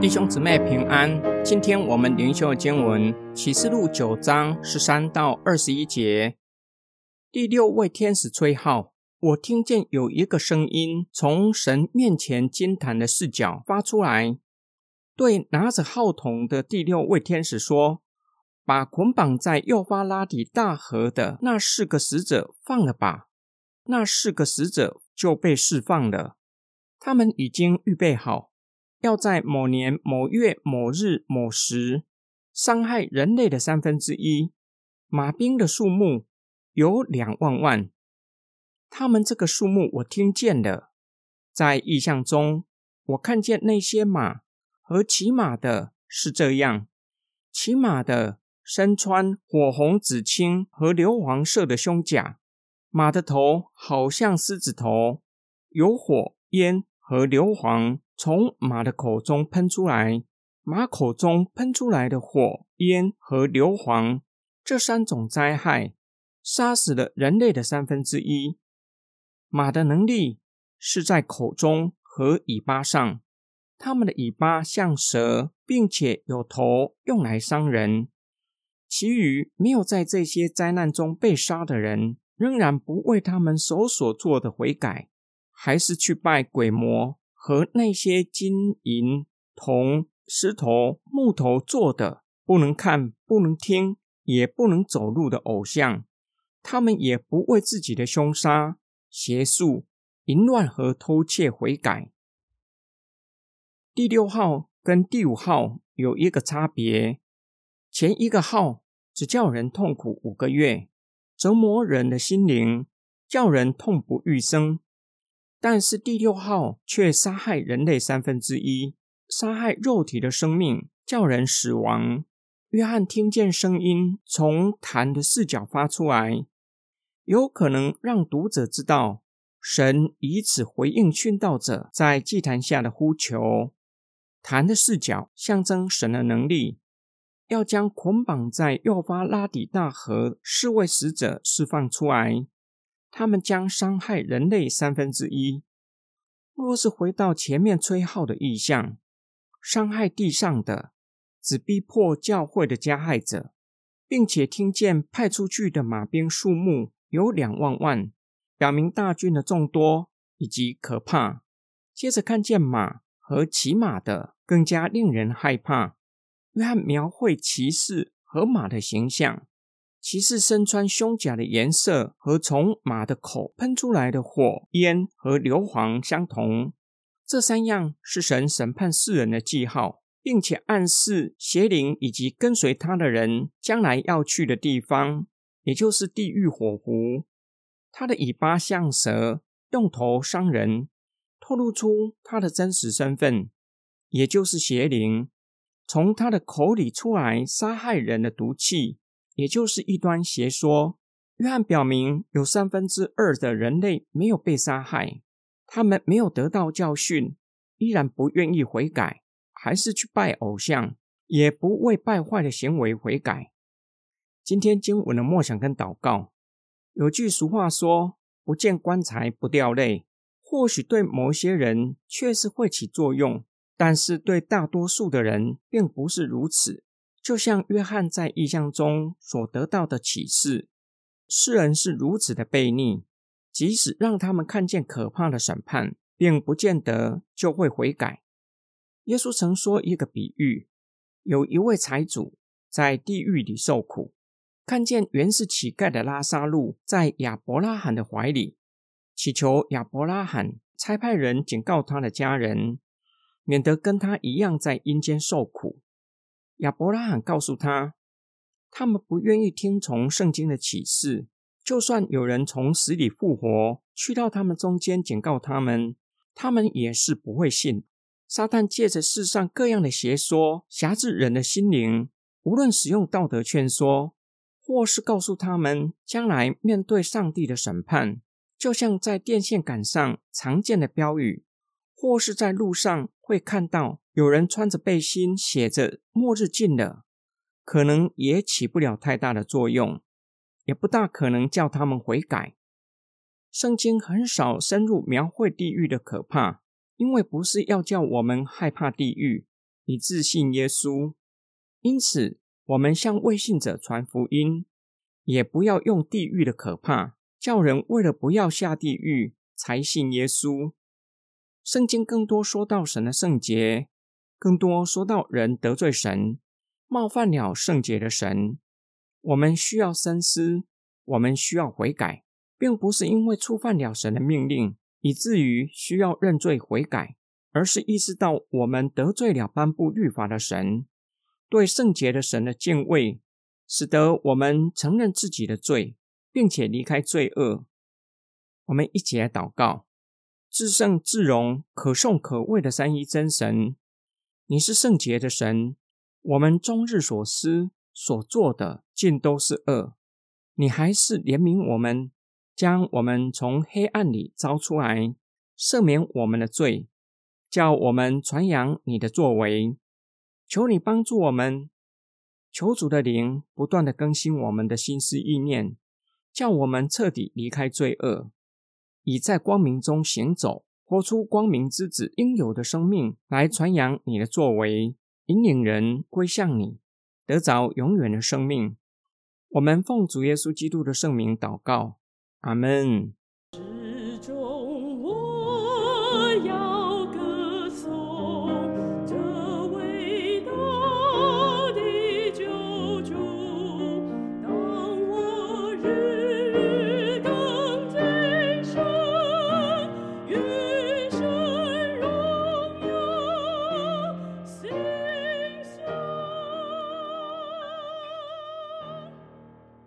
弟兄姊妹平安，今天我们灵修经文启示录九章十三到二十一节。第六位天使吹号，我听见有一个声音从神面前金坛的视角发出来，对拿着号筒的第六位天使说：“把捆绑在幼发拉底大河的那四个使者放了吧。”那四个使者就被释放了，他们已经预备好。要在某年某月某日某时伤害人类的三分之一，马兵的数目有两万万。他们这个数目我听见了，在意象中，我看见那些马和骑马的是这样：骑马的身穿火红、紫青和硫黄色的胸甲，马的头好像狮子头，有火烟和硫磺。从马的口中喷出来，马口中喷出来的火焰和硫磺，这三种灾害杀死了人类的三分之一。马的能力是在口中和尾巴上，它们的尾巴像蛇，并且有头用来伤人。其余没有在这些灾难中被杀的人，仍然不为他们手所做的悔改，还是去拜鬼魔。和那些金银铜石头木头做的不能看、不能听、也不能走路的偶像，他们也不为自己的凶杀、邪术、淫乱和偷窃悔改。第六号跟第五号有一个差别，前一个号只叫人痛苦五个月，折磨人的心灵，叫人痛不欲生。但是第六号却杀害人类三分之一，杀害肉体的生命，叫人死亡。约翰听见声音从坛的视角发出来，有可能让读者知道神以此回应殉道者在祭坛下的呼求。坛的视角象征神的能力，要将捆绑在幼发拉底大河四位使者释放出来。他们将伤害人类三分之一。若是回到前面吹号的意象，伤害地上的只逼迫教会的加害者，并且听见派出去的马兵数目有两万万，表明大军的众多以及可怕。接着看见马和骑马的，更加令人害怕。约翰描绘骑士和马的形象。骑士身穿胸甲的颜色和从马的口喷出来的火焰和硫磺相同，这三样是神审判世人的记号，并且暗示邪灵以及跟随他的人将来要去的地方，也就是地狱火湖。他的尾巴像蛇，用头伤人，透露出他的真实身份，也就是邪灵从他的口里出来杀害人的毒气。也就是异端邪说。约翰表明，有三分之二的人类没有被杀害，他们没有得到教训，依然不愿意悔改，还是去拜偶像，也不为败坏的行为悔改。今天经文的默想跟祷告，有句俗话说：“不见棺材不掉泪。”或许对某些人确实会起作用，但是对大多数的人并不是如此。就像约翰在意象中所得到的启示，世人是如此的悖逆，即使让他们看见可怕的审判，并不见得就会悔改。耶稣曾说一个比喻：有一位财主在地狱里受苦，看见原是乞丐的拉萨路在亚伯拉罕的怀里，祈求亚伯拉罕差派人警告他的家人，免得跟他一样在阴间受苦。亚伯拉罕告诉他，他们不愿意听从圣经的启示，就算有人从死里复活，去到他们中间警告他们，他们也是不会信。撒旦借着世上各样的邪说，辖制人的心灵，无论使用道德劝说，或是告诉他们将来面对上帝的审判，就像在电线杆上常见的标语，或是在路上会看到。有人穿着背心，写着“末日近了”，可能也起不了太大的作用，也不大可能叫他们悔改。圣经很少深入描绘地狱的可怕，因为不是要叫我们害怕地狱，以自信耶稣。因此，我们向未信者传福音，也不要用地狱的可怕，叫人为了不要下地狱才信耶稣。圣经更多说到神的圣洁，更多说到人得罪神，冒犯了圣洁的神。我们需要深思，我们需要悔改，并不是因为触犯了神的命令，以至于需要认罪悔改，而是意识到我们得罪了颁布律法的神。对圣洁的神的敬畏，使得我们承认自己的罪，并且离开罪恶。我们一起来祷告：至圣至荣、可颂可畏的三一真神，你是圣洁的神。我们终日所思所做的尽都是恶，你还是怜悯我们，将我们从黑暗里招出来，赦免我们的罪，叫我们传扬你的作为。求你帮助我们，求主的灵不断的更新我们的心思意念，叫我们彻底离开罪恶，以在光明中行走，活出光明之子应有的生命，来传扬你的作为，引领人归向你，得着永远的生命。我们奉主耶稣基督的圣名祷告，阿门。